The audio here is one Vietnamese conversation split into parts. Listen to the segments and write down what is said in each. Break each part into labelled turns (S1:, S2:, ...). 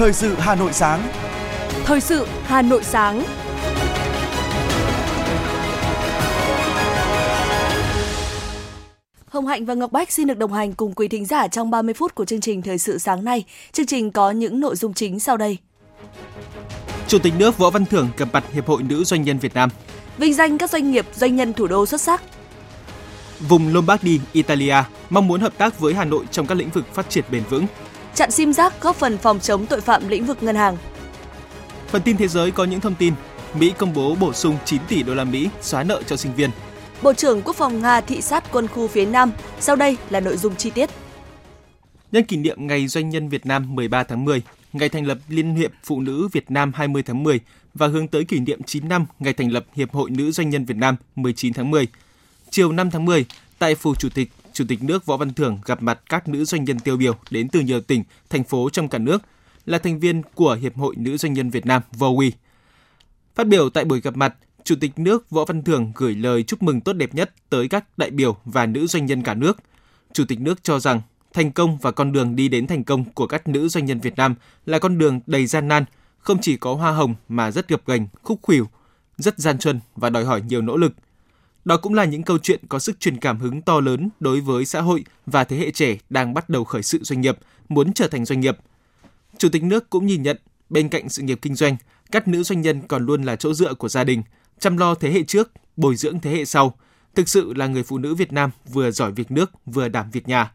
S1: Thời sự Hà Nội sáng.
S2: Thời sự Hà Nội sáng. Hồng Hạnh và Ngọc Bách xin được đồng hành cùng quý thính giả trong 30 phút của chương trình Thời sự sáng nay. Chương trình có những nội dung chính sau đây.
S3: Chủ tịch nước Võ Văn Thưởng gặp mặt Hiệp hội Nữ Doanh nhân Việt Nam.
S2: Vinh danh các doanh nghiệp doanh nhân thủ đô xuất sắc.
S3: Vùng Lombardy, Italia mong muốn hợp tác với Hà Nội trong các lĩnh vực phát triển bền vững.
S2: Chặn sim giác góp phần phòng chống tội phạm lĩnh vực ngân hàng.
S3: Phần tin thế giới có những thông tin. Mỹ công bố bổ sung 9 tỷ đô la Mỹ xóa nợ cho sinh viên.
S2: Bộ trưởng Quốc phòng Nga thị sát quân khu phía Nam. Sau đây là nội dung chi tiết.
S3: Nhân kỷ niệm Ngày Doanh nhân Việt Nam 13 tháng 10, ngày thành lập Liên hiệp Phụ nữ Việt Nam 20 tháng 10 và hướng tới kỷ niệm 9 năm ngày thành lập Hiệp hội Nữ Doanh nhân Việt Nam 19 tháng 10. Chiều 5 tháng 10, tại Phủ Chủ tịch, Chủ tịch nước Võ Văn Thưởng gặp mặt các nữ doanh nhân tiêu biểu đến từ nhiều tỉnh, thành phố trong cả nước, là thành viên của Hiệp hội Nữ Doanh nhân Việt Nam VOWI. Phát biểu tại buổi gặp mặt, Chủ tịch nước Võ Văn Thưởng gửi lời chúc mừng tốt đẹp nhất tới các đại biểu và nữ doanh nhân cả nước. Chủ tịch nước cho rằng thành công và con đường đi đến thành công của các nữ doanh nhân Việt Nam là con đường đầy gian nan, không chỉ có hoa hồng mà rất gập ghềnh, khúc khuỷu, rất gian truân và đòi hỏi nhiều nỗ lực. Đó cũng là những câu chuyện có sức truyền cảm hứng to lớn đối với xã hội và thế hệ trẻ đang bắt đầu khởi sự doanh nghiệp, muốn trở thành doanh nghiệp. Chủ tịch nước cũng nhìn nhận, bên cạnh sự nghiệp kinh doanh, các nữ doanh nhân còn luôn là chỗ dựa của gia đình, chăm lo thế hệ trước, bồi dưỡng thế hệ sau. Thực sự là người phụ nữ Việt Nam vừa giỏi việc nước, vừa đảm việc nhà.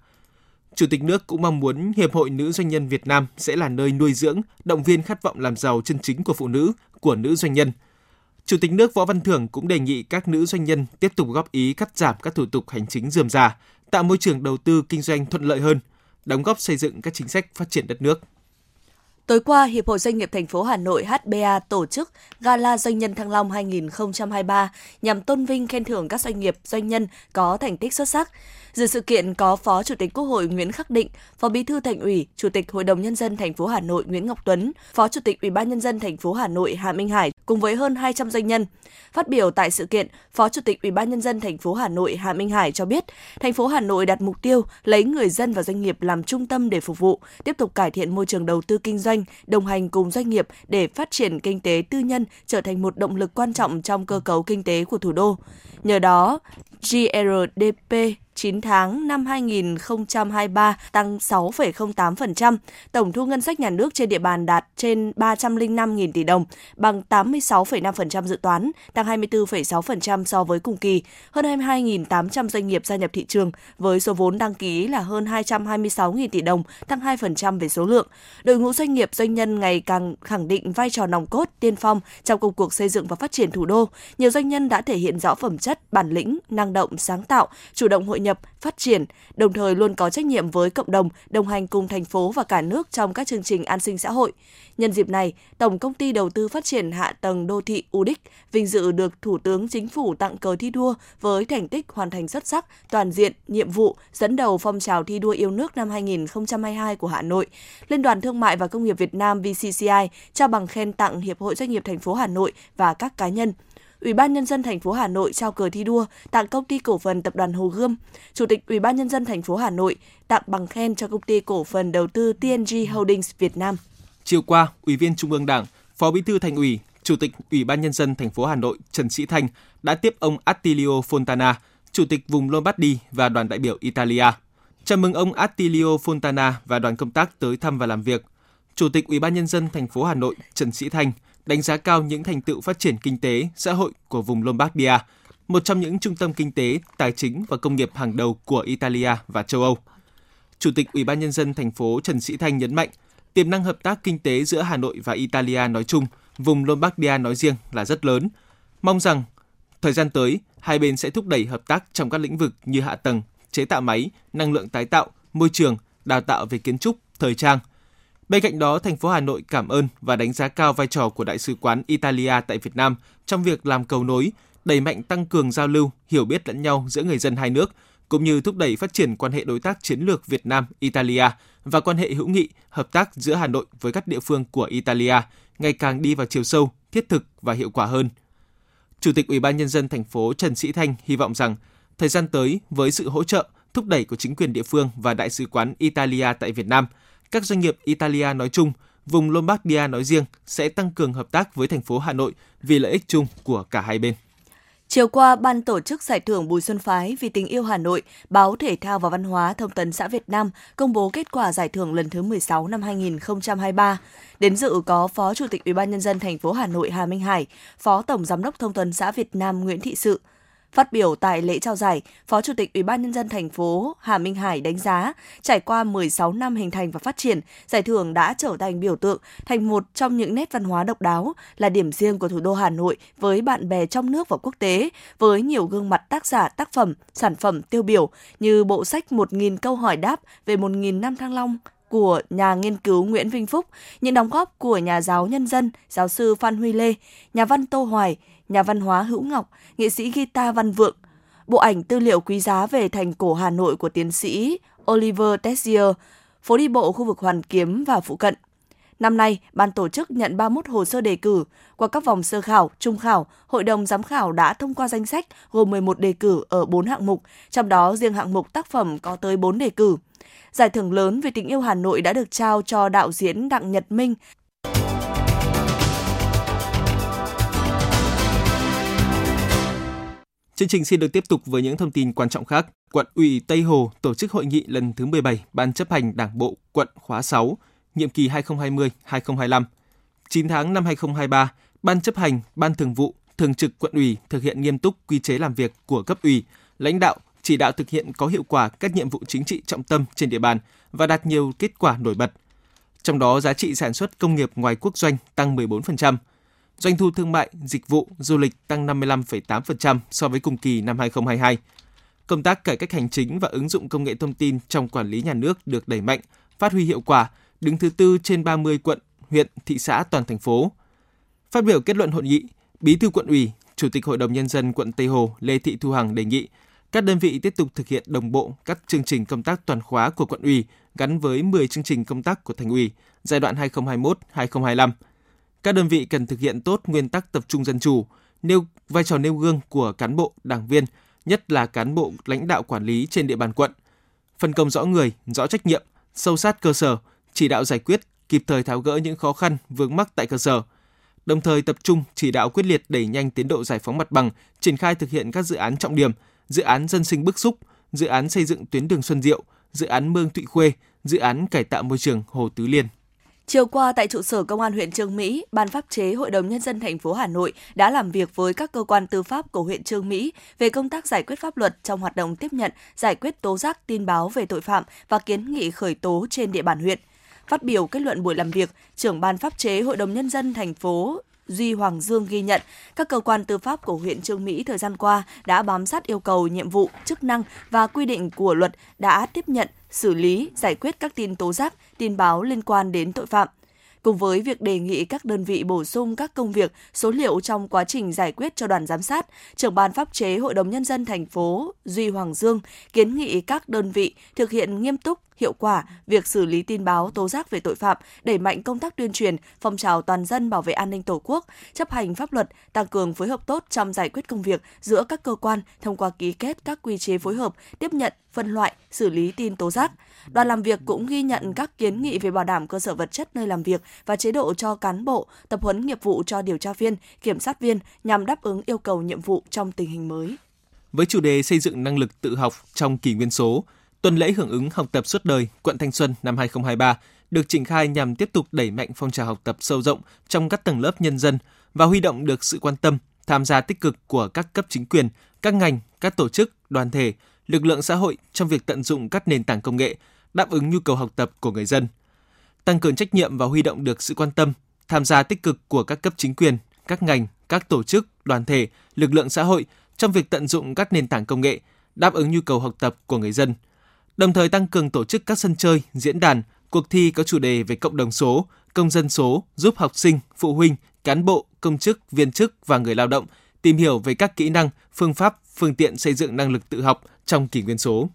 S3: Chủ tịch nước cũng mong muốn Hiệp hội Nữ Doanh nhân Việt Nam sẽ là nơi nuôi dưỡng, động viên khát vọng làm giàu chân chính của phụ nữ, của nữ doanh nhân. Chủ tịch nước Võ Văn Thưởng cũng đề nghị các nữ doanh nhân tiếp tục góp ý cắt giảm các thủ tục hành chính dườm già, tạo môi trường đầu tư kinh doanh thuận lợi hơn, đóng góp xây dựng các chính sách phát triển đất nước.
S2: Tối qua, Hiệp hội Doanh nghiệp thành phố Hà Nội HBA tổ chức Gala Doanh nhân Thăng Long 2023 nhằm tôn vinh khen thưởng các doanh nghiệp, doanh nhân có thành tích xuất sắc. Dự sự kiện có Phó Chủ tịch Quốc hội Nguyễn Khắc Định, Phó Bí thư Thành ủy, Chủ tịch Hội đồng nhân dân thành phố Hà Nội Nguyễn Ngọc Tuấn, Phó Chủ tịch Ủy ban nhân dân thành phố Hà Nội Hà Minh Hải cùng với hơn 200 doanh nhân. Phát biểu tại sự kiện, Phó Chủ tịch Ủy ban nhân dân thành phố Hà Nội Hà Minh Hải cho biết, thành phố Hà Nội đặt mục tiêu lấy người dân và doanh nghiệp làm trung tâm để phục vụ, tiếp tục cải thiện môi trường đầu tư kinh doanh, đồng hành cùng doanh nghiệp để phát triển kinh tế tư nhân trở thành một động lực quan trọng trong cơ cấu kinh tế của thủ đô. Nhờ đó, GRDP 9 tháng năm 2023 tăng 6,08%, tổng thu ngân sách nhà nước trên địa bàn đạt trên 305.000 tỷ đồng, bằng 86,5% dự toán, tăng 24,6% so với cùng kỳ. Hơn 22.800 doanh nghiệp gia nhập thị trường với số vốn đăng ký là hơn 226.000 tỷ đồng, tăng 2% về số lượng. Đội ngũ doanh nghiệp doanh nhân ngày càng khẳng định vai trò nòng cốt, tiên phong trong công cuộc xây dựng và phát triển thủ đô. Nhiều doanh nhân đã thể hiện rõ phẩm chất, bản lĩnh, năng động, sáng tạo, chủ động hội nhập, phát triển, đồng thời luôn có trách nhiệm với cộng đồng, đồng hành cùng thành phố và cả nước trong các chương trình an sinh xã hội. Nhân dịp này, Tổng Công ty Đầu tư Phát triển Hạ tầng Đô thị UDIC vinh dự được Thủ tướng Chính phủ tặng cờ thi đua với thành tích hoàn thành xuất sắc, toàn diện, nhiệm vụ, dẫn đầu phong trào thi đua yêu nước năm 2022 của Hà Nội. Liên đoàn Thương mại và Công nghiệp Việt Nam VCCI trao bằng khen tặng Hiệp hội Doanh nghiệp thành phố Hà Nội và các cá nhân. Ủy ban nhân dân thành phố Hà Nội trao cờ thi đua tặng công ty cổ phần tập đoàn Hồ Gươm. Chủ tịch Ủy ban nhân dân thành phố Hà Nội tặng bằng khen cho công ty cổ phần đầu tư TNG Holdings Việt Nam.
S3: Chiều qua, Ủy viên Trung ương Đảng, Phó Bí thư Thành ủy, Chủ tịch Ủy ban nhân dân thành phố Hà Nội Trần Sĩ Thanh đã tiếp ông Attilio Fontana, Chủ tịch vùng Lombardy và đoàn đại biểu Italia. Chào mừng ông Attilio Fontana và đoàn công tác tới thăm và làm việc. Chủ tịch Ủy ban nhân dân thành phố Hà Nội Trần Sĩ Thanh đánh giá cao những thành tựu phát triển kinh tế, xã hội của vùng Lombardia, một trong những trung tâm kinh tế, tài chính và công nghiệp hàng đầu của Italia và châu Âu. Chủ tịch Ủy ban nhân dân thành phố Trần Sĩ Thanh nhấn mạnh, tiềm năng hợp tác kinh tế giữa Hà Nội và Italia nói chung, vùng Lombardia nói riêng là rất lớn. Mong rằng thời gian tới, hai bên sẽ thúc đẩy hợp tác trong các lĩnh vực như hạ tầng, chế tạo máy, năng lượng tái tạo, môi trường, đào tạo về kiến trúc, thời trang – Bên cạnh đó, thành phố Hà Nội cảm ơn và đánh giá cao vai trò của Đại sứ quán Italia tại Việt Nam trong việc làm cầu nối, đẩy mạnh tăng cường giao lưu, hiểu biết lẫn nhau giữa người dân hai nước, cũng như thúc đẩy phát triển quan hệ đối tác chiến lược Việt Nam Italia và quan hệ hữu nghị, hợp tác giữa Hà Nội với các địa phương của Italia ngày càng đi vào chiều sâu, thiết thực và hiệu quả hơn. Chủ tịch Ủy ban nhân dân thành phố Trần Sĩ Thanh hy vọng rằng thời gian tới với sự hỗ trợ, thúc đẩy của chính quyền địa phương và đại sứ quán Italia tại Việt Nam – các doanh nghiệp Italia nói chung vùng Lombardia nói riêng sẽ tăng cường hợp tác với thành phố Hà Nội vì lợi ích chung của cả hai bên.
S2: Chiều qua, Ban tổ chức Giải thưởng Bùi Xuân Phái vì tình yêu Hà Nội, Báo Thể thao và Văn hóa Thông tấn xã Việt Nam công bố kết quả giải thưởng lần thứ 16 năm 2023. Đến dự có Phó Chủ tịch Ủy ban nhân dân thành phố Hà Nội Hà Minh Hải, Phó Tổng giám đốc Thông tấn xã Việt Nam Nguyễn Thị Sự, Phát biểu tại lễ trao giải, Phó Chủ tịch Ủy ban nhân dân thành phố Hà Minh Hải đánh giá, trải qua 16 năm hình thành và phát triển, giải thưởng đã trở thành biểu tượng, thành một trong những nét văn hóa độc đáo, là điểm riêng của thủ đô Hà Nội với bạn bè trong nước và quốc tế, với nhiều gương mặt tác giả, tác phẩm, sản phẩm tiêu biểu như bộ sách 1.000 câu hỏi đáp về 1.000 năm Thăng Long, của nhà nghiên cứu Nguyễn Vinh Phúc, những đóng góp của nhà giáo nhân dân, giáo sư Phan Huy Lê, nhà văn Tô Hoài, nhà văn hóa Hữu Ngọc, nghệ sĩ guitar Văn Vượng, bộ ảnh tư liệu quý giá về thành cổ Hà Nội của tiến sĩ Oliver Tessier, phố đi bộ khu vực Hoàn Kiếm và phụ cận. Năm nay, ban tổ chức nhận 31 hồ sơ đề cử. Qua các vòng sơ khảo, trung khảo, hội đồng giám khảo đã thông qua danh sách gồm 11 đề cử ở 4 hạng mục, trong đó riêng hạng mục tác phẩm có tới 4 đề cử. Giải thưởng lớn về tình yêu Hà Nội đã được trao cho đạo diễn Đặng Nhật Minh,
S3: Chương trình xin được tiếp tục với những thông tin quan trọng khác. Quận ủy Tây Hồ tổ chức hội nghị lần thứ 17 Ban chấp hành Đảng bộ quận khóa 6, nhiệm kỳ 2020-2025. 9 tháng năm 2023, Ban chấp hành, Ban thường vụ, thường trực quận ủy thực hiện nghiêm túc quy chế làm việc của cấp ủy, lãnh đạo chỉ đạo thực hiện có hiệu quả các nhiệm vụ chính trị trọng tâm trên địa bàn và đạt nhiều kết quả nổi bật. Trong đó, giá trị sản xuất công nghiệp ngoài quốc doanh tăng 14%, Doanh thu thương mại, dịch vụ, du lịch tăng 55,8% so với cùng kỳ năm 2022. Công tác cải cách hành chính và ứng dụng công nghệ thông tin trong quản lý nhà nước được đẩy mạnh, phát huy hiệu quả, đứng thứ tư trên 30 quận, huyện, thị xã toàn thành phố. Phát biểu kết luận hội nghị, Bí thư quận ủy, Chủ tịch Hội đồng Nhân dân quận Tây Hồ Lê Thị Thu Hằng đề nghị các đơn vị tiếp tục thực hiện đồng bộ các chương trình công tác toàn khóa của quận ủy gắn với 10 chương trình công tác của thành ủy giai đoạn 2021-2025 các đơn vị cần thực hiện tốt nguyên tắc tập trung dân chủ, nêu vai trò nêu gương của cán bộ, đảng viên, nhất là cán bộ lãnh đạo quản lý trên địa bàn quận. Phân công rõ người, rõ trách nhiệm, sâu sát cơ sở, chỉ đạo giải quyết, kịp thời tháo gỡ những khó khăn vướng mắc tại cơ sở. Đồng thời tập trung chỉ đạo quyết liệt đẩy nhanh tiến độ giải phóng mặt bằng, triển khai thực hiện các dự án trọng điểm, dự án dân sinh bức xúc, dự án xây dựng tuyến đường Xuân Diệu, dự án Mương Thụy Khuê, dự án cải tạo môi trường Hồ Tứ Liên.
S2: Chiều qua tại trụ sở Công an huyện Trương Mỹ, Ban pháp chế Hội đồng nhân dân thành phố Hà Nội đã làm việc với các cơ quan tư pháp của huyện Trương Mỹ về công tác giải quyết pháp luật trong hoạt động tiếp nhận, giải quyết tố giác tin báo về tội phạm và kiến nghị khởi tố trên địa bàn huyện. Phát biểu kết luận buổi làm việc, trưởng ban pháp chế Hội đồng nhân dân thành phố Duy Hoàng Dương ghi nhận các cơ quan tư pháp của huyện Trương Mỹ thời gian qua đã bám sát yêu cầu, nhiệm vụ, chức năng và quy định của luật đã tiếp nhận, xử lý, giải quyết các tin tố giác, tin báo liên quan đến tội phạm. Cùng với việc đề nghị các đơn vị bổ sung các công việc, số liệu trong quá trình giải quyết cho đoàn giám sát, trưởng ban pháp chế Hội đồng Nhân dân thành phố Duy Hoàng Dương kiến nghị các đơn vị thực hiện nghiêm túc, hiệu quả việc xử lý tin báo tố giác về tội phạm, đẩy mạnh công tác tuyên truyền, phong trào toàn dân bảo vệ an ninh Tổ quốc, chấp hành pháp luật, tăng cường phối hợp tốt trong giải quyết công việc giữa các cơ quan thông qua ký kết các quy chế phối hợp, tiếp nhận, phân loại, xử lý tin tố giác. Đoàn làm việc cũng ghi nhận các kiến nghị về bảo đảm cơ sở vật chất nơi làm việc và chế độ cho cán bộ, tập huấn nghiệp vụ cho điều tra viên, kiểm sát viên nhằm đáp ứng yêu cầu nhiệm vụ trong tình hình mới.
S3: Với chủ đề xây dựng năng lực tự học trong kỷ nguyên số, tuần lễ hưởng ứng học tập suốt đời quận Thanh Xuân năm 2023 được triển khai nhằm tiếp tục đẩy mạnh phong trào học tập sâu rộng trong các tầng lớp nhân dân và huy động được sự quan tâm, tham gia tích cực của các cấp chính quyền, các ngành, các tổ chức, đoàn thể, lực lượng xã hội trong việc tận dụng các nền tảng công nghệ đáp ứng nhu cầu học tập của người dân. Tăng cường trách nhiệm và huy động được sự quan tâm, tham gia tích cực của các cấp chính quyền, các ngành, các tổ chức, đoàn thể, lực lượng xã hội trong việc tận dụng các nền tảng công nghệ đáp ứng nhu cầu học tập của người dân. Đồng thời tăng cường tổ chức các sân chơi, diễn đàn, cuộc thi có chủ đề về cộng đồng số, công dân số giúp học sinh, phụ huynh, cán bộ, công chức, viên chức và người lao động tìm hiểu về các kỹ năng, phương pháp, phương tiện xây dựng năng lực tự học trong kỷ nguyên số.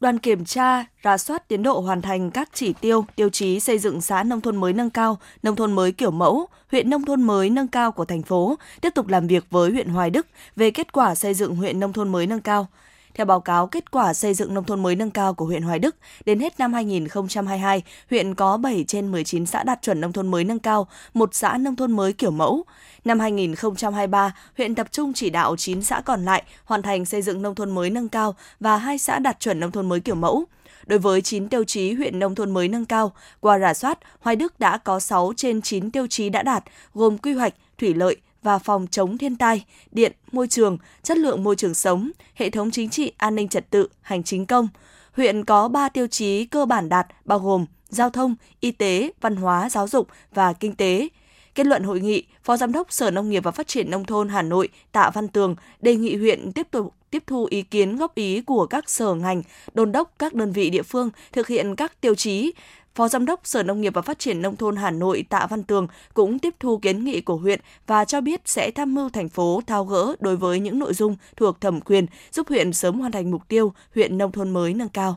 S2: Đoàn kiểm tra, rà soát tiến độ hoàn thành các chỉ tiêu, tiêu chí xây dựng xã nông thôn mới nâng cao, nông thôn mới kiểu mẫu, huyện nông thôn mới nâng cao của thành phố, tiếp tục làm việc với huyện Hoài Đức về kết quả xây dựng huyện nông thôn mới nâng cao. Theo báo cáo kết quả xây dựng nông thôn mới nâng cao của huyện Hoài Đức, đến hết năm 2022, huyện có 7 trên 19 xã đạt chuẩn nông thôn mới nâng cao, một xã nông thôn mới kiểu mẫu. Năm 2023, huyện tập trung chỉ đạo 9 xã còn lại hoàn thành xây dựng nông thôn mới nâng cao và hai xã đạt chuẩn nông thôn mới kiểu mẫu. Đối với 9 tiêu chí huyện nông thôn mới nâng cao, qua rà soát, Hoài Đức đã có 6 trên 9 tiêu chí đã đạt, gồm quy hoạch, thủy lợi, và phòng chống thiên tai, điện, môi trường, chất lượng môi trường sống, hệ thống chính trị, an ninh trật tự, hành chính công. Huyện có 3 tiêu chí cơ bản đạt bao gồm giao thông, y tế, văn hóa, giáo dục và kinh tế. Kết luận hội nghị, Phó Giám đốc Sở Nông nghiệp và Phát triển Nông thôn Hà Nội Tạ Văn Tường đề nghị huyện tiếp tục tiếp thu ý kiến góp ý của các sở ngành, đôn đốc các đơn vị địa phương thực hiện các tiêu chí, Phó Giám đốc Sở Nông nghiệp và Phát triển Nông thôn Hà Nội Tạ Văn Tường cũng tiếp thu kiến nghị của huyện và cho biết sẽ tham mưu thành phố thao gỡ đối với những nội dung thuộc thẩm quyền, giúp huyện sớm hoàn thành mục tiêu huyện nông thôn mới nâng cao.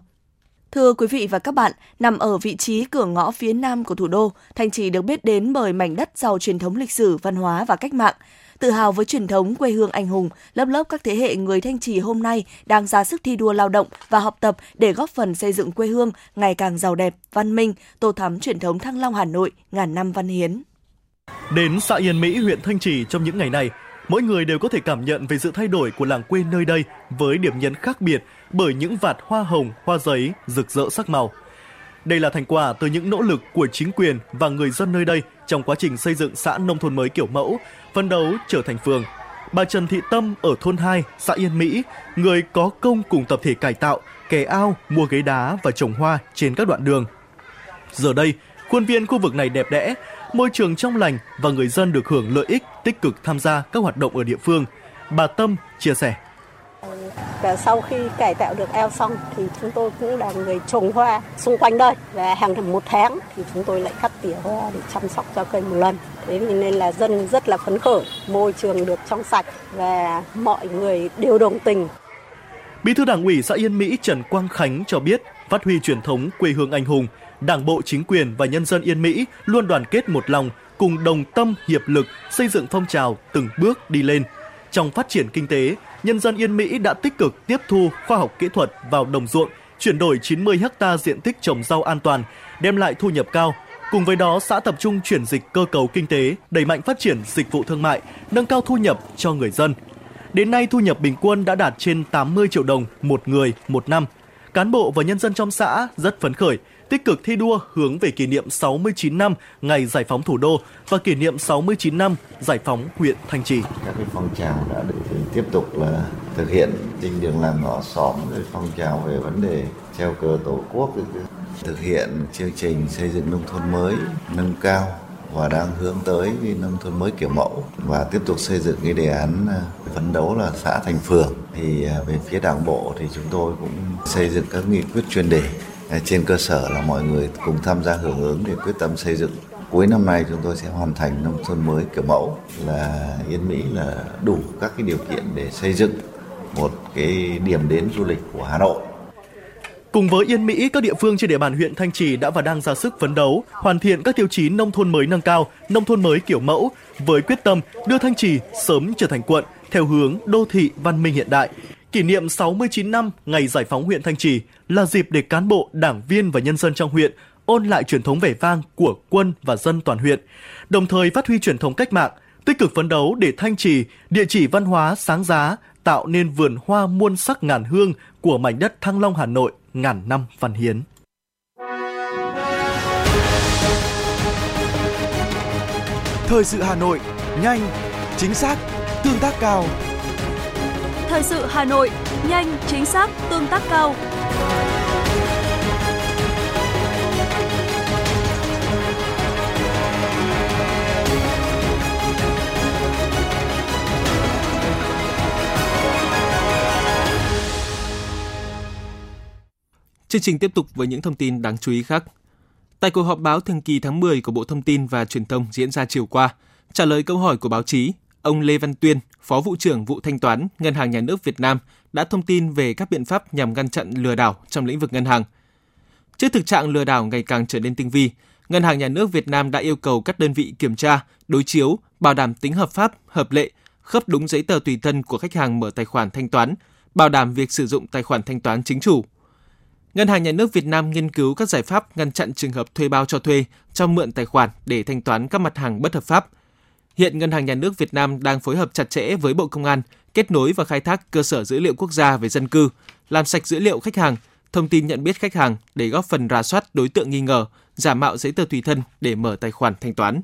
S2: Thưa quý vị và các bạn, nằm ở vị trí cửa ngõ phía nam của thủ đô, Thanh Trì được biết đến bởi mảnh đất giàu truyền thống lịch sử, văn hóa và cách mạng. Tự hào với truyền thống quê hương anh hùng, lớp lớp các thế hệ người Thanh Trì hôm nay đang ra sức thi đua lao động và học tập để góp phần xây dựng quê hương ngày càng giàu đẹp, văn minh, tô thắm truyền thống Thăng Long Hà Nội ngàn năm văn hiến.
S1: Đến xã Yên Mỹ, huyện Thanh Trì trong những ngày này, mỗi người đều có thể cảm nhận về sự thay đổi của làng quê nơi đây với điểm nhấn khác biệt bởi những vạt hoa hồng, hoa giấy rực rỡ sắc màu. Đây là thành quả từ những nỗ lực của chính quyền và người dân nơi đây trong quá trình xây dựng xã nông thôn mới kiểu mẫu, phấn đấu trở thành phường. Bà Trần Thị Tâm ở thôn 2, xã Yên Mỹ, người có công cùng tập thể cải tạo, kè ao, mua ghế đá và trồng hoa trên các đoạn đường. Giờ đây, khuôn viên khu vực này đẹp đẽ, môi trường trong lành và người dân được hưởng lợi ích tích cực tham gia các hoạt động ở địa phương. Bà Tâm chia sẻ.
S4: Và sau khi cải tạo được eo xong thì chúng tôi cũng là người trồng hoa xung quanh đây và hàng một tháng thì chúng tôi lại cắt tỉa hoa để chăm sóc cho cây một lần. Thế nên là dân rất là phấn khởi, môi trường được trong sạch và mọi người đều đồng tình.
S1: Bí thư Đảng ủy xã Yên Mỹ Trần Quang Khánh cho biết, phát huy truyền thống quê hương anh hùng, Đảng bộ chính quyền và nhân dân Yên Mỹ luôn đoàn kết một lòng, cùng đồng tâm hiệp lực xây dựng phong trào từng bước đi lên. Trong phát triển kinh tế, nhân dân Yên Mỹ đã tích cực tiếp thu khoa học kỹ thuật vào đồng ruộng, chuyển đổi 90 ha diện tích trồng rau an toàn, đem lại thu nhập cao. Cùng với đó, xã tập trung chuyển dịch cơ cấu kinh tế, đẩy mạnh phát triển dịch vụ thương mại, nâng cao thu nhập cho người dân. Đến nay, thu nhập bình quân đã đạt trên 80 triệu đồng một người một năm. Cán bộ và nhân dân trong xã rất phấn khởi tích cực thi đua hướng về kỷ niệm 69 năm ngày giải phóng thủ đô và kỷ niệm 69 năm giải phóng huyện Thanh Trì.
S5: Các cái phong trào đã được tiếp tục là thực hiện trên đường làng ngõ xóm, rồi phong trào về vấn đề treo cờ tổ quốc thực hiện chương trình xây dựng nông thôn mới, nâng cao và đang hướng tới cái nông thôn mới kiểu mẫu và tiếp tục xây dựng cái đề án à, phấn đấu là xã thành phường thì à, về phía đảng bộ thì chúng tôi cũng xây dựng các nghị quyết chuyên đề Ờ, trên cơ sở là mọi người cùng tham gia hưởng ứng để quyết tâm xây dựng cuối năm nay chúng tôi sẽ hoàn thành nông thôn mới kiểu mẫu là Yên Mỹ là đủ các cái điều kiện để xây dựng một cái điểm đến du lịch của Hà Nội.
S1: Cùng với Yên Mỹ, các địa phương trên địa bàn huyện Thanh Trì đã và đang ra sức phấn đấu, hoàn thiện các tiêu chí nông thôn mới nâng cao, nông thôn mới kiểu mẫu, với quyết tâm đưa Thanh Trì sớm trở thành quận theo hướng đô thị văn minh hiện đại, Kỷ niệm 69 năm ngày giải phóng huyện Thanh Trì là dịp để cán bộ, đảng viên và nhân dân trong huyện ôn lại truyền thống vẻ vang của quân và dân toàn huyện, đồng thời phát huy truyền thống cách mạng, tích cực phấn đấu để Thanh Trì, địa chỉ văn hóa sáng giá, tạo nên vườn hoa muôn sắc ngàn hương của mảnh đất Thăng Long Hà Nội ngàn năm văn hiến.
S6: Thời sự Hà Nội, nhanh, chính xác, tương tác cao.
S2: Thời sự Hà Nội, nhanh, chính xác, tương tác cao.
S3: Chương trình tiếp tục với những thông tin đáng chú ý khác. Tại cuộc họp báo thường kỳ tháng 10 của Bộ Thông tin và Truyền thông diễn ra chiều qua, trả lời câu hỏi của báo chí, ông Lê Văn Tuyên, Phó vụ trưởng vụ thanh toán Ngân hàng Nhà nước Việt Nam đã thông tin về các biện pháp nhằm ngăn chặn lừa đảo trong lĩnh vực ngân hàng. Trước thực trạng lừa đảo ngày càng trở nên tinh vi, Ngân hàng Nhà nước Việt Nam đã yêu cầu các đơn vị kiểm tra, đối chiếu, bảo đảm tính hợp pháp, hợp lệ, khớp đúng giấy tờ tùy thân của khách hàng mở tài khoản thanh toán, bảo đảm việc sử dụng tài khoản thanh toán chính chủ. Ngân hàng Nhà nước Việt Nam nghiên cứu các giải pháp ngăn chặn trường hợp thuê bao cho thuê, cho mượn tài khoản để thanh toán các mặt hàng bất hợp pháp. Hiện Ngân hàng Nhà nước Việt Nam đang phối hợp chặt chẽ với Bộ Công an, kết nối và khai thác cơ sở dữ liệu quốc gia về dân cư, làm sạch dữ liệu khách hàng, thông tin nhận biết khách hàng để góp phần rà soát đối tượng nghi ngờ, giả mạo giấy tờ tùy thân để mở tài khoản thanh toán.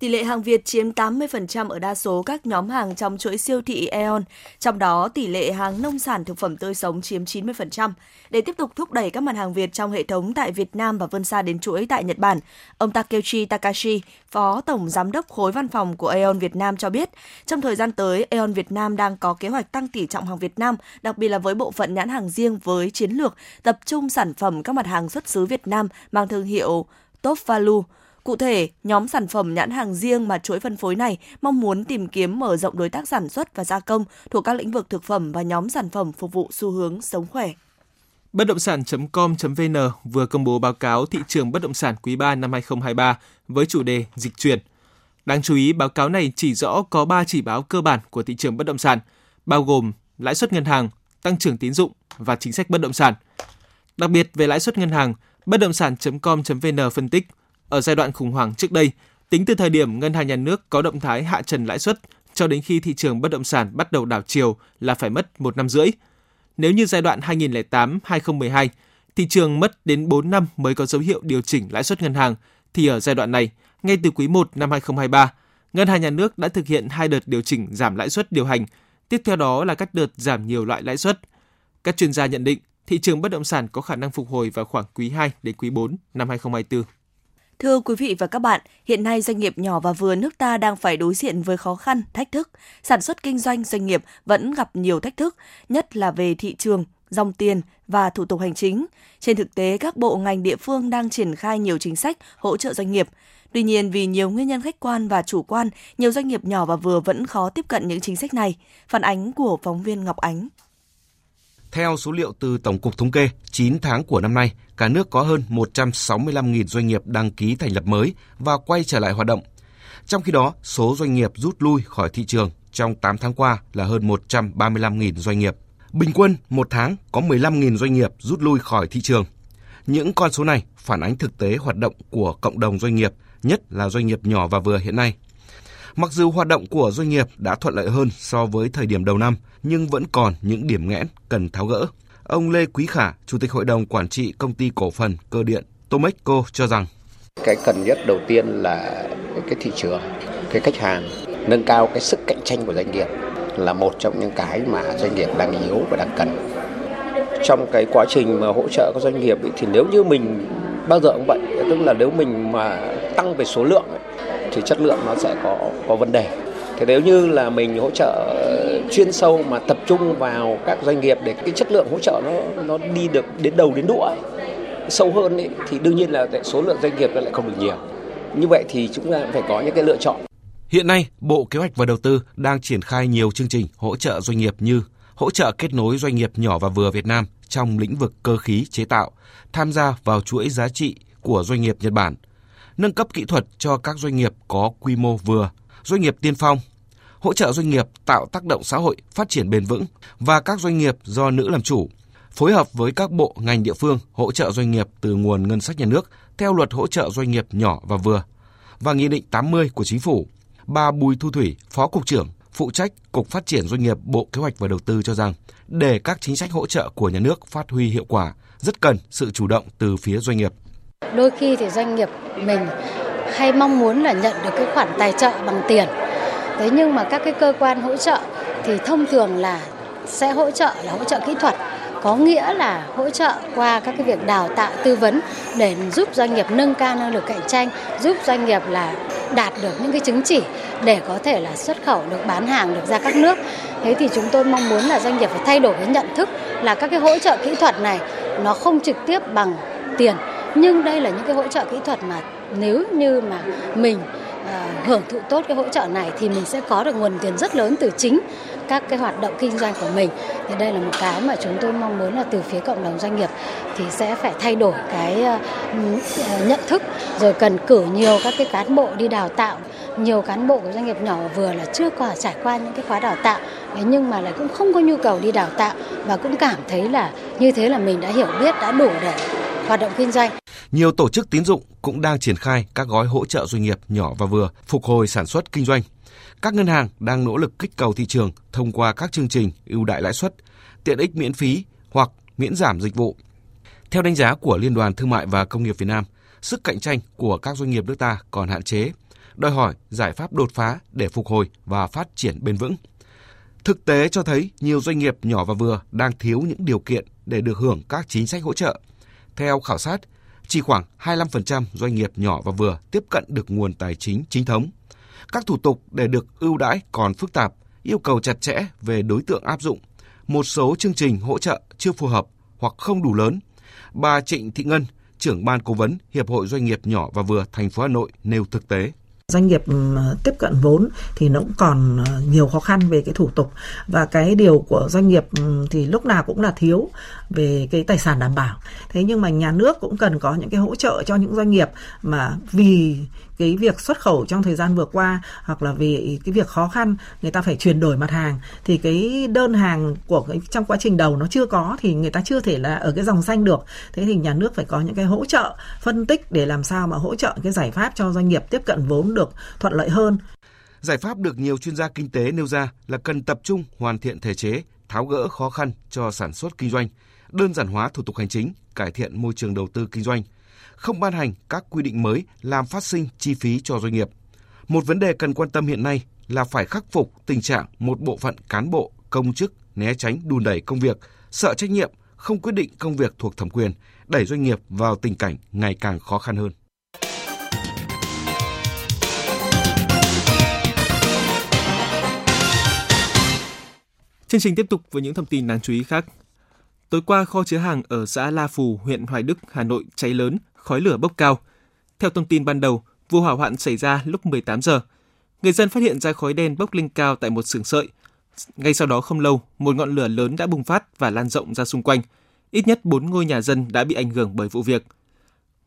S2: Tỷ lệ hàng Việt chiếm 80% ở đa số các nhóm hàng trong chuỗi siêu thị Aeon, trong đó tỷ lệ hàng nông sản thực phẩm tươi sống chiếm 90%. Để tiếp tục thúc đẩy các mặt hàng Việt trong hệ thống tại Việt Nam và vươn xa đến chuỗi tại Nhật Bản, ông Takeuchi Takashi, Phó Tổng Giám đốc khối văn phòng của Aeon Việt Nam cho biết, trong thời gian tới, Aeon Việt Nam đang có kế hoạch tăng tỷ trọng hàng Việt Nam, đặc biệt là với bộ phận nhãn hàng riêng với chiến lược tập trung sản phẩm các mặt hàng xuất xứ Việt Nam mang thương hiệu Top Value, Cụ thể, nhóm sản phẩm nhãn hàng riêng mà chuỗi phân phối này mong muốn tìm kiếm mở rộng đối tác sản xuất và gia công thuộc các lĩnh vực thực phẩm và nhóm sản phẩm phục vụ xu hướng sống khỏe.
S3: Bất động sản.com.vn vừa công bố báo cáo thị trường bất động sản quý 3 năm 2023 với chủ đề dịch chuyển. Đáng chú ý, báo cáo này chỉ rõ có 3 chỉ báo cơ bản của thị trường bất động sản, bao gồm lãi suất ngân hàng, tăng trưởng tín dụng và chính sách bất động sản. Đặc biệt về lãi suất ngân hàng, bất động sản.com.vn phân tích ở giai đoạn khủng hoảng trước đây, tính từ thời điểm ngân hàng nhà nước có động thái hạ trần lãi suất cho đến khi thị trường bất động sản bắt đầu đảo chiều là phải mất một năm rưỡi. Nếu như giai đoạn 2008-2012, thị trường mất đến 4 năm mới có dấu hiệu điều chỉnh lãi suất ngân hàng, thì ở giai đoạn này, ngay từ quý 1 năm 2023, Ngân hàng Nhà nước đã thực hiện hai đợt điều chỉnh giảm lãi suất điều hành, tiếp theo đó là các đợt giảm nhiều loại lãi suất. Các chuyên gia nhận định thị trường bất động sản có khả năng phục hồi vào khoảng quý 2 đến quý 4 năm 2024.
S2: Thưa quý vị và các bạn, hiện nay doanh nghiệp nhỏ và vừa nước ta đang phải đối diện với khó khăn, thách thức. Sản xuất kinh doanh doanh nghiệp vẫn gặp nhiều thách thức, nhất là về thị trường, dòng tiền và thủ tục hành chính. Trên thực tế, các bộ ngành địa phương đang triển khai nhiều chính sách hỗ trợ doanh nghiệp. Tuy nhiên, vì nhiều nguyên nhân khách quan và chủ quan, nhiều doanh nghiệp nhỏ và vừa vẫn khó tiếp cận những chính sách này. Phản ánh của phóng viên Ngọc Ánh.
S7: Theo số liệu từ Tổng cục Thống kê, 9 tháng của năm nay, cả nước có hơn 165.000 doanh nghiệp đăng ký thành lập mới và quay trở lại hoạt động. Trong khi đó, số doanh nghiệp rút lui khỏi thị trường trong 8 tháng qua là hơn 135.000 doanh nghiệp. Bình quân, một tháng có 15.000 doanh nghiệp rút lui khỏi thị trường. Những con số này phản ánh thực tế hoạt động của cộng đồng doanh nghiệp, nhất là doanh nghiệp nhỏ và vừa hiện nay. Mặc dù hoạt động của doanh nghiệp đã thuận lợi hơn so với thời điểm đầu năm, nhưng vẫn còn những điểm nghẽn cần tháo gỡ. Ông Lê Quý Khả, Chủ tịch Hội đồng Quản trị Công ty Cổ phần Cơ điện Tomexco cho rằng
S8: cái cần nhất đầu tiên là cái thị trường, cái khách hàng, nâng cao cái sức cạnh tranh của doanh nghiệp là một trong những cái mà doanh nghiệp đang yếu và đang cần. Trong cái quá trình mà hỗ trợ các doanh nghiệp thì nếu như mình bao giờ cũng vậy, tức là nếu mình mà tăng về số lượng thì chất lượng nó sẽ có có vấn đề. Thế nếu như là mình hỗ trợ chuyên sâu mà tập trung vào các doanh nghiệp để cái chất lượng hỗ trợ nó nó đi được đến đầu đến đũa sâu hơn ấy, thì đương nhiên là số lượng doanh nghiệp nó lại không được nhiều. Như vậy thì chúng ta phải có những cái lựa chọn.
S7: Hiện nay, Bộ Kế hoạch và Đầu tư đang triển khai nhiều chương trình hỗ trợ doanh nghiệp như hỗ trợ kết nối doanh nghiệp nhỏ và vừa Việt Nam trong lĩnh vực cơ khí chế tạo, tham gia vào chuỗi giá trị của doanh nghiệp Nhật Bản, nâng cấp kỹ thuật cho các doanh nghiệp có quy mô vừa, doanh nghiệp tiên phong, hỗ trợ doanh nghiệp tạo tác động xã hội phát triển bền vững và các doanh nghiệp do nữ làm chủ, phối hợp với các bộ ngành địa phương hỗ trợ doanh nghiệp từ nguồn ngân sách nhà nước theo luật hỗ trợ doanh nghiệp nhỏ và vừa và Nghị định 80 của Chính phủ. Bà Bùi Thu Thủy, Phó Cục trưởng, phụ trách Cục Phát triển Doanh nghiệp Bộ Kế hoạch và Đầu tư cho rằng để các chính sách hỗ trợ của nhà nước phát huy hiệu quả, rất cần sự chủ động từ phía doanh nghiệp.
S9: Đôi khi thì doanh nghiệp mình hay mong muốn là nhận được cái khoản tài trợ bằng tiền. Thế nhưng mà các cái cơ quan hỗ trợ thì thông thường là sẽ hỗ trợ là hỗ trợ kỹ thuật có nghĩa là hỗ trợ qua các cái việc đào tạo tư vấn để giúp doanh nghiệp nâng cao năng lực cạnh tranh, giúp doanh nghiệp là đạt được những cái chứng chỉ để có thể là xuất khẩu được bán hàng được ra các nước. Thế thì chúng tôi mong muốn là doanh nghiệp phải thay đổi cái nhận thức là các cái hỗ trợ kỹ thuật này nó không trực tiếp bằng tiền nhưng đây là những cái hỗ trợ kỹ thuật mà nếu như mà mình uh, hưởng thụ tốt cái hỗ trợ này thì mình sẽ có được nguồn tiền rất lớn từ chính các cái hoạt động kinh doanh của mình. Thì đây là một cái mà chúng tôi mong muốn là từ phía cộng đồng doanh nghiệp thì sẽ phải thay đổi cái uh, nhận thức rồi cần cử nhiều các cái cán bộ đi đào tạo. Nhiều cán bộ của doanh nghiệp nhỏ và vừa là chưa có trải qua những cái khóa đào tạo nhưng mà lại cũng không có nhu cầu đi đào tạo và cũng cảm thấy là như thế là mình đã hiểu biết đã đủ để hoạt động kinh doanh.
S7: Nhiều tổ chức tín dụng cũng đang triển khai các gói hỗ trợ doanh nghiệp nhỏ và vừa phục hồi sản xuất kinh doanh. Các ngân hàng đang nỗ lực kích cầu thị trường thông qua các chương trình ưu đại lãi suất, tiện ích miễn phí hoặc miễn giảm dịch vụ. Theo đánh giá của Liên đoàn Thương mại và Công nghiệp Việt Nam, sức cạnh tranh của các doanh nghiệp nước ta còn hạn chế, đòi hỏi giải pháp đột phá để phục hồi và phát triển bền vững. Thực tế cho thấy nhiều doanh nghiệp nhỏ và vừa đang thiếu những điều kiện để được hưởng các chính sách hỗ trợ. Theo khảo sát, chỉ khoảng 25% doanh nghiệp nhỏ và vừa tiếp cận được nguồn tài chính chính thống. Các thủ tục để được ưu đãi còn phức tạp, yêu cầu chặt chẽ về đối tượng áp dụng. Một số chương trình hỗ trợ chưa phù hợp hoặc không đủ lớn. Bà Trịnh Thị Ngân, trưởng ban cố vấn Hiệp hội Doanh nghiệp nhỏ và vừa thành phố Hà Nội nêu thực tế
S10: doanh nghiệp ừ, tiếp cận vốn thì nó cũng còn ờ, nhiều khó khăn về cái thủ tục. Và cái điều của doanh nghiệp ừ, thì lúc nào cũng là thiếu về cái tài sản đảm bảo. Thế nhưng mà nhà nước cũng cần có những cái hỗ trợ cho những doanh nghiệp mà vì cái việc xuất khẩu trong thời gian vừa qua hoặc là vì cái việc khó khăn người ta phải chuyển đổi mặt hàng thì cái đơn hàng của cái trong quá trình đầu nó chưa có thì người ta chưa thể là ở cái dòng xanh được. Thế thì nhà nước phải có những cái hỗ trợ phân tích để làm sao mà hỗ trợ cái giải pháp cho doanh nghiệp tiếp cận vốn được thuận lợi hơn.
S7: Giải pháp được nhiều chuyên gia kinh tế nêu ra là cần tập trung hoàn thiện thể chế, tháo gỡ khó khăn cho sản xuất kinh doanh, đơn giản hóa thủ tục hành chính, cải thiện môi trường đầu tư kinh doanh, không ban hành các quy định mới làm phát sinh chi phí cho doanh nghiệp. Một vấn đề cần quan tâm hiện nay là phải khắc phục tình trạng một bộ phận cán bộ, công chức né tránh đùn đẩy công việc, sợ trách nhiệm, không quyết định công việc thuộc thẩm quyền, đẩy doanh nghiệp vào tình cảnh ngày càng khó khăn hơn.
S3: Chương trình tiếp tục với những thông tin đáng chú ý khác. Tối qua, kho chứa hàng ở xã La Phù, huyện Hoài Đức, Hà Nội cháy lớn, khói lửa bốc cao. Theo thông tin ban đầu, vụ hỏa hoạn xảy ra lúc 18 giờ. Người dân phát hiện ra khói đen bốc lên cao tại một xưởng sợi. Ngay sau đó không lâu, một ngọn lửa lớn đã bùng phát và lan rộng ra xung quanh. Ít nhất 4 ngôi nhà dân đã bị ảnh hưởng bởi vụ việc.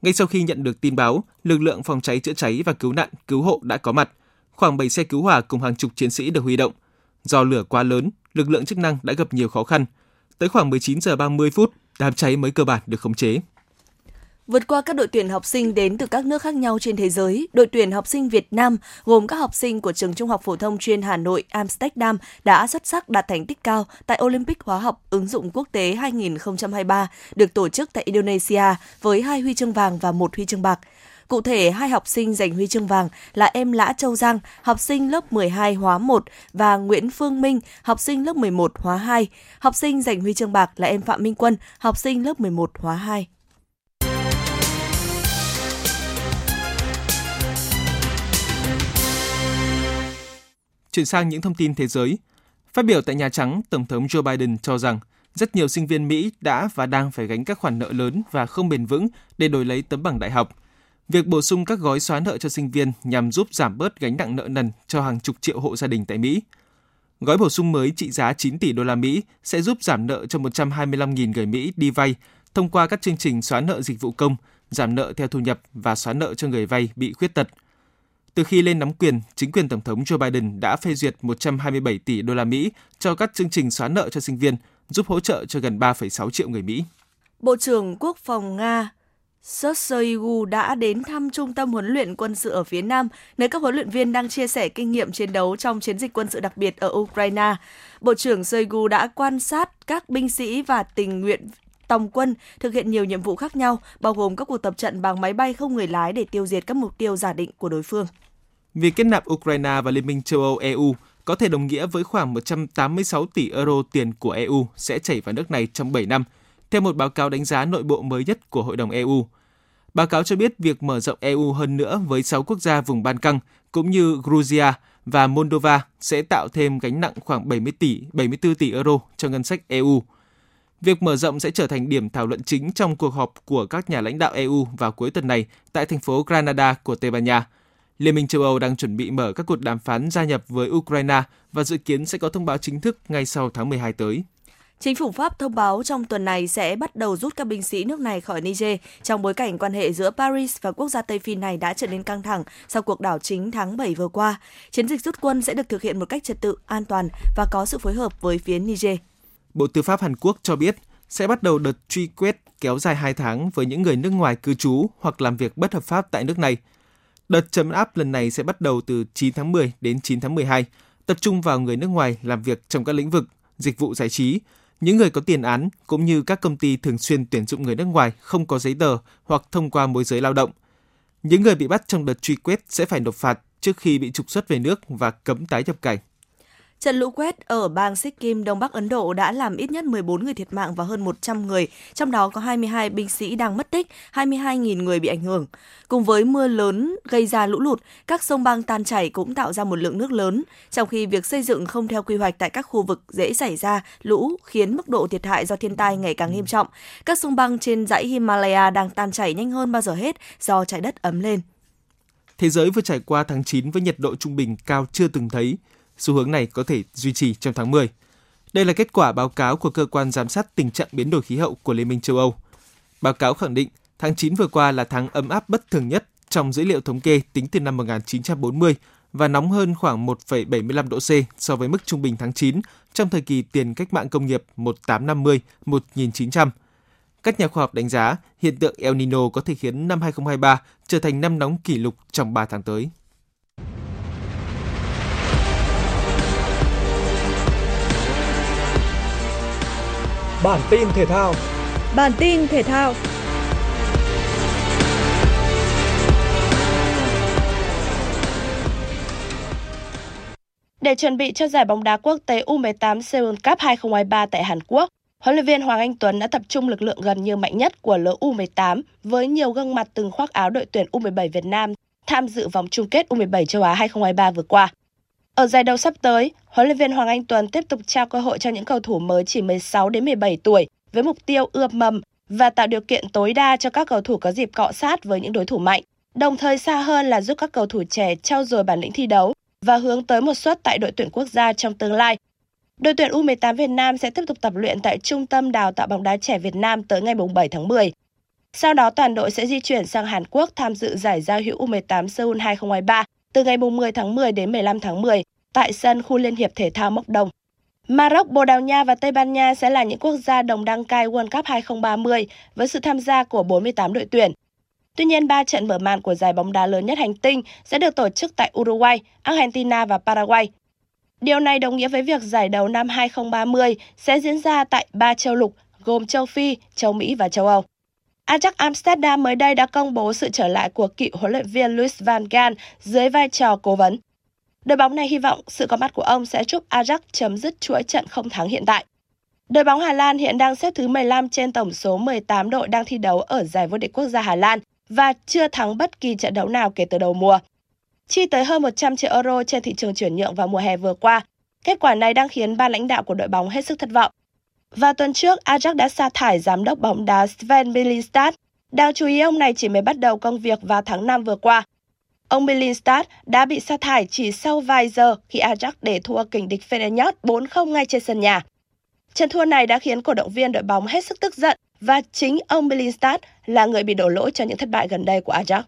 S3: Ngay sau khi nhận được tin báo, lực lượng phòng cháy chữa cháy và cứu nạn, cứu hộ đã có mặt. Khoảng 7 xe cứu hỏa cùng hàng chục chiến sĩ được huy động. Do lửa quá lớn, lực lượng chức năng đã gặp nhiều khó khăn. Tới khoảng 19 giờ 30 phút, đám cháy mới cơ bản được khống chế.
S2: Vượt qua các đội tuyển học sinh đến từ các nước khác nhau trên thế giới, đội tuyển học sinh Việt Nam gồm các học sinh của trường Trung học phổ thông chuyên Hà Nội Amsterdam đã xuất sắc đạt thành tích cao tại Olympic hóa học ứng dụng quốc tế 2023 được tổ chức tại Indonesia với hai huy chương vàng và một huy chương bạc. Cụ thể, hai học sinh giành huy chương vàng là em Lã Châu Giang, học sinh lớp 12 hóa 1 và Nguyễn Phương Minh, học sinh lớp 11 hóa 2. Học sinh giành huy chương bạc là em Phạm Minh Quân, học sinh lớp 11 hóa 2.
S3: Chuyển sang những thông tin thế giới. Phát biểu tại Nhà Trắng, Tổng thống Joe Biden cho rằng rất nhiều sinh viên Mỹ đã và đang phải gánh các khoản nợ lớn và không bền vững để đổi lấy tấm bằng đại học. Việc bổ sung các gói xóa nợ cho sinh viên nhằm giúp giảm bớt gánh nặng nợ nần cho hàng chục triệu hộ gia đình tại Mỹ. Gói bổ sung mới trị giá 9 tỷ đô la Mỹ sẽ giúp giảm nợ cho 125.000 người Mỹ đi vay thông qua các chương trình xóa nợ dịch vụ công, giảm nợ theo thu nhập và xóa nợ cho người vay bị khuyết tật. Từ khi lên nắm quyền, chính quyền Tổng thống Joe Biden đã phê duyệt 127 tỷ đô la Mỹ cho các chương trình xóa nợ cho sinh viên, giúp hỗ trợ cho gần 3,6 triệu người Mỹ.
S2: Bộ trưởng Quốc phòng Nga Shoigu đã đến thăm trung tâm huấn luyện quân sự ở phía Nam, nơi các huấn luyện viên đang chia sẻ kinh nghiệm chiến đấu trong chiến dịch quân sự đặc biệt ở Ukraine. Bộ trưởng Shoigu đã quan sát các binh sĩ và tình nguyện tòng quân thực hiện nhiều nhiệm vụ khác nhau, bao gồm các cuộc tập trận bằng máy bay không người lái để tiêu diệt các mục tiêu giả định của đối phương.
S3: Việc kết nạp Ukraine và Liên minh châu Âu EU có thể đồng nghĩa với khoảng 186 tỷ euro tiền của EU sẽ chảy vào nước này trong 7 năm, theo một báo cáo đánh giá nội bộ mới nhất của Hội đồng EU. Báo cáo cho biết việc mở rộng EU hơn nữa với 6 quốc gia vùng Ban Căng cũng như Georgia và Moldova sẽ tạo thêm gánh nặng khoảng 70 tỷ 74 tỷ euro cho ngân sách EU. Việc mở rộng sẽ trở thành điểm thảo luận chính trong cuộc họp của các nhà lãnh đạo EU vào cuối tuần này tại thành phố Granada của Tây Ban Nha. Liên minh châu Âu đang chuẩn bị mở các cuộc đàm phán gia nhập với Ukraine và dự kiến sẽ có thông báo chính thức ngay sau tháng 12 tới.
S2: Chính phủ Pháp thông báo trong tuần này sẽ bắt đầu rút các binh sĩ nước này khỏi Niger trong bối cảnh quan hệ giữa Paris và quốc gia Tây Phi này đã trở nên căng thẳng sau cuộc đảo chính tháng 7 vừa qua. Chiến dịch rút quân sẽ được thực hiện một cách trật tự, an toàn và có sự phối hợp với phía Niger.
S3: Bộ Tư pháp Hàn Quốc cho biết sẽ bắt đầu đợt truy quét kéo dài 2 tháng với những người nước ngoài cư trú hoặc làm việc bất hợp pháp tại nước này. Đợt chấm áp lần này sẽ bắt đầu từ 9 tháng 10 đến 9 tháng 12, tập trung vào người nước ngoài làm việc trong các lĩnh vực dịch vụ giải trí, những người có tiền án cũng như các công ty thường xuyên tuyển dụng người nước ngoài không có giấy tờ hoặc thông qua môi giới lao động. Những người bị bắt trong đợt truy quét sẽ phải nộp phạt trước khi bị trục xuất về nước và cấm tái nhập cảnh.
S2: Trận lũ quét ở bang Sikkim, Đông Bắc Ấn Độ đã làm ít nhất 14 người thiệt mạng và hơn 100 người, trong đó có 22 binh sĩ đang mất tích, 22.000 người bị ảnh hưởng. Cùng với mưa lớn gây ra lũ lụt, các sông băng tan chảy cũng tạo ra một lượng nước lớn, trong khi việc xây dựng không theo quy hoạch tại các khu vực dễ xảy ra lũ khiến mức độ thiệt hại do thiên tai ngày càng nghiêm trọng. Các sông băng trên dãy Himalaya đang tan chảy nhanh hơn bao giờ hết do trái đất ấm lên.
S3: Thế giới vừa trải qua tháng 9 với nhiệt độ trung bình cao chưa từng thấy, Xu hướng này có thể duy trì trong tháng 10. Đây là kết quả báo cáo của cơ quan giám sát tình trạng biến đổi khí hậu của Liên minh châu Âu. Báo cáo khẳng định tháng 9 vừa qua là tháng ấm áp bất thường nhất trong dữ liệu thống kê tính từ năm 1940 và nóng hơn khoảng 1,75 độ C so với mức trung bình tháng 9 trong thời kỳ tiền cách mạng công nghiệp 1850-1900. Các nhà khoa học đánh giá hiện tượng El Nino có thể khiến năm 2023 trở thành năm nóng kỷ lục trong 3 tháng tới.
S6: Bản tin thể thao.
S2: Bản tin thể thao.
S11: Để chuẩn bị cho giải bóng đá quốc tế U18 Seoul Cup 2023 tại Hàn Quốc, huấn luyện viên Hoàng Anh Tuấn đã tập trung lực lượng gần như mạnh nhất của lứa U18 với nhiều gương mặt từng khoác áo đội tuyển U17 Việt Nam tham dự vòng chung kết U17 châu Á 2023 vừa qua. Ở giải đấu sắp tới, huấn luyện viên Hoàng Anh Tuấn tiếp tục trao cơ hội cho những cầu thủ mới chỉ 16 đến 17 tuổi với mục tiêu ươm mầm và tạo điều kiện tối đa cho các cầu thủ có dịp cọ sát với những đối thủ mạnh. Đồng thời xa hơn là giúp các cầu thủ trẻ trau dồi bản lĩnh thi đấu và hướng tới một suất tại đội tuyển quốc gia trong tương lai. Đội tuyển U18 Việt Nam sẽ tiếp tục tập luyện tại Trung tâm Đào tạo bóng đá trẻ Việt Nam tới ngày 7 tháng 10. Sau đó toàn đội sẽ di chuyển sang Hàn Quốc tham dự giải giao hữu U18 Seoul 2023 từ ngày 10 tháng 10 đến 15 tháng 10 tại sân khu Liên hiệp Thể thao Mốc Đồng. Maroc, Bồ Đào Nha và Tây Ban Nha sẽ là những quốc gia đồng đăng cai World Cup 2030 với sự tham gia của 48 đội tuyển. Tuy nhiên, ba trận mở màn của giải bóng đá lớn nhất hành tinh sẽ được tổ chức tại Uruguay, Argentina và Paraguay. Điều này đồng nghĩa với việc giải đấu năm 2030 sẽ diễn ra tại ba châu lục gồm châu Phi, châu Mỹ và châu Âu. Ajax Amsterdam mới đây đã công bố sự trở lại của cựu huấn luyện viên Louis van Gaal dưới vai trò cố vấn. Đội bóng này hy vọng sự có mặt của ông sẽ giúp Ajax chấm dứt chuỗi trận không thắng hiện tại. Đội bóng Hà Lan hiện đang xếp thứ 15 trên tổng số 18 đội đang thi đấu ở giải vô địch quốc gia Hà Lan và chưa thắng bất kỳ trận đấu nào kể từ đầu mùa. Chi tới hơn 100 triệu euro trên thị trường chuyển nhượng vào mùa hè vừa qua, kết quả này đang khiến ba lãnh đạo của đội bóng hết sức thất vọng. Và tuần trước, Ajax đã sa thải giám đốc bóng đá Sven Billinstad. Đáng chú ý ông này chỉ mới bắt đầu công việc vào tháng 5 vừa qua. Ông Billinstad đã bị sa thải chỉ sau vài giờ khi Ajax để thua kình địch Feyenoord 4-0 ngay trên sân nhà. Trận thua này đã khiến cổ động viên đội bóng hết sức tức giận và chính ông Billinstad là người bị đổ lỗi cho những thất bại gần đây của Ajax.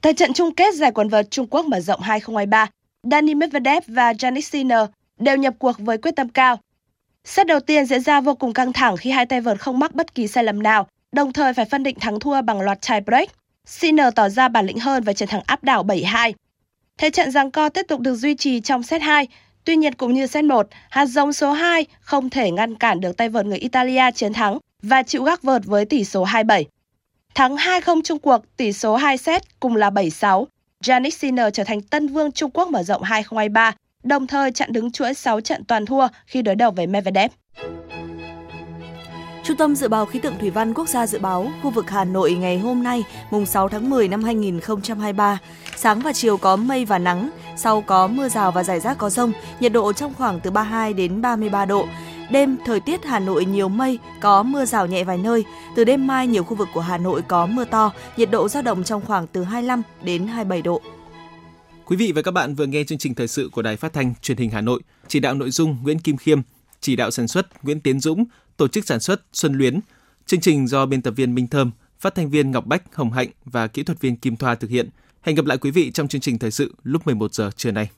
S11: Tại trận chung kết giải quần vợt Trung Quốc mở rộng 2023, Dani Medvedev và Janik Sinner đều nhập cuộc với quyết tâm cao Set đầu tiên diễn ra vô cùng căng thẳng khi hai tay vợt không mắc bất kỳ sai lầm nào, đồng thời phải phân định thắng thua bằng loạt tie break. Sinner tỏ ra bản lĩnh hơn và chiến thắng áp đảo 7-2. Thế trận giằng co tiếp tục được duy trì trong set 2. Tuy nhiên cũng như set 1, hạt giống số 2 không thể ngăn cản được tay vợt người Italia chiến thắng và chịu gác vợt với tỷ số 2-7. Thắng 2-0 chung cuộc, tỷ số 2 set cùng là 7-6. Janik Sinner trở thành tân vương Trung Quốc mở rộng 2023 đồng thời chặn đứng chuỗi 6 trận toàn thua khi đối đầu với Medvedev.
S2: Trung tâm Dự báo Khí tượng Thủy văn Quốc gia dự báo khu vực Hà Nội ngày hôm nay, mùng 6 tháng 10 năm 2023, sáng và chiều có mây và nắng, sau có mưa rào và rải rác có rông, nhiệt độ trong khoảng từ 32 đến 33 độ. Đêm, thời tiết Hà Nội nhiều mây, có mưa rào nhẹ vài nơi. Từ đêm mai, nhiều khu vực của Hà Nội có mưa to, nhiệt độ dao động trong khoảng từ 25 đến 27 độ.
S3: Quý vị và các bạn vừa nghe chương trình thời sự của Đài Phát thanh Truyền hình Hà Nội, chỉ đạo nội dung Nguyễn Kim Khiêm, chỉ đạo sản xuất Nguyễn Tiến Dũng, tổ chức sản xuất Xuân Luyến. Chương trình do biên tập viên Minh Thơm, phát thanh viên Ngọc Bách, Hồng Hạnh và kỹ thuật viên Kim Thoa thực hiện. Hẹn gặp lại quý vị trong chương trình thời sự lúc 11 giờ trưa nay.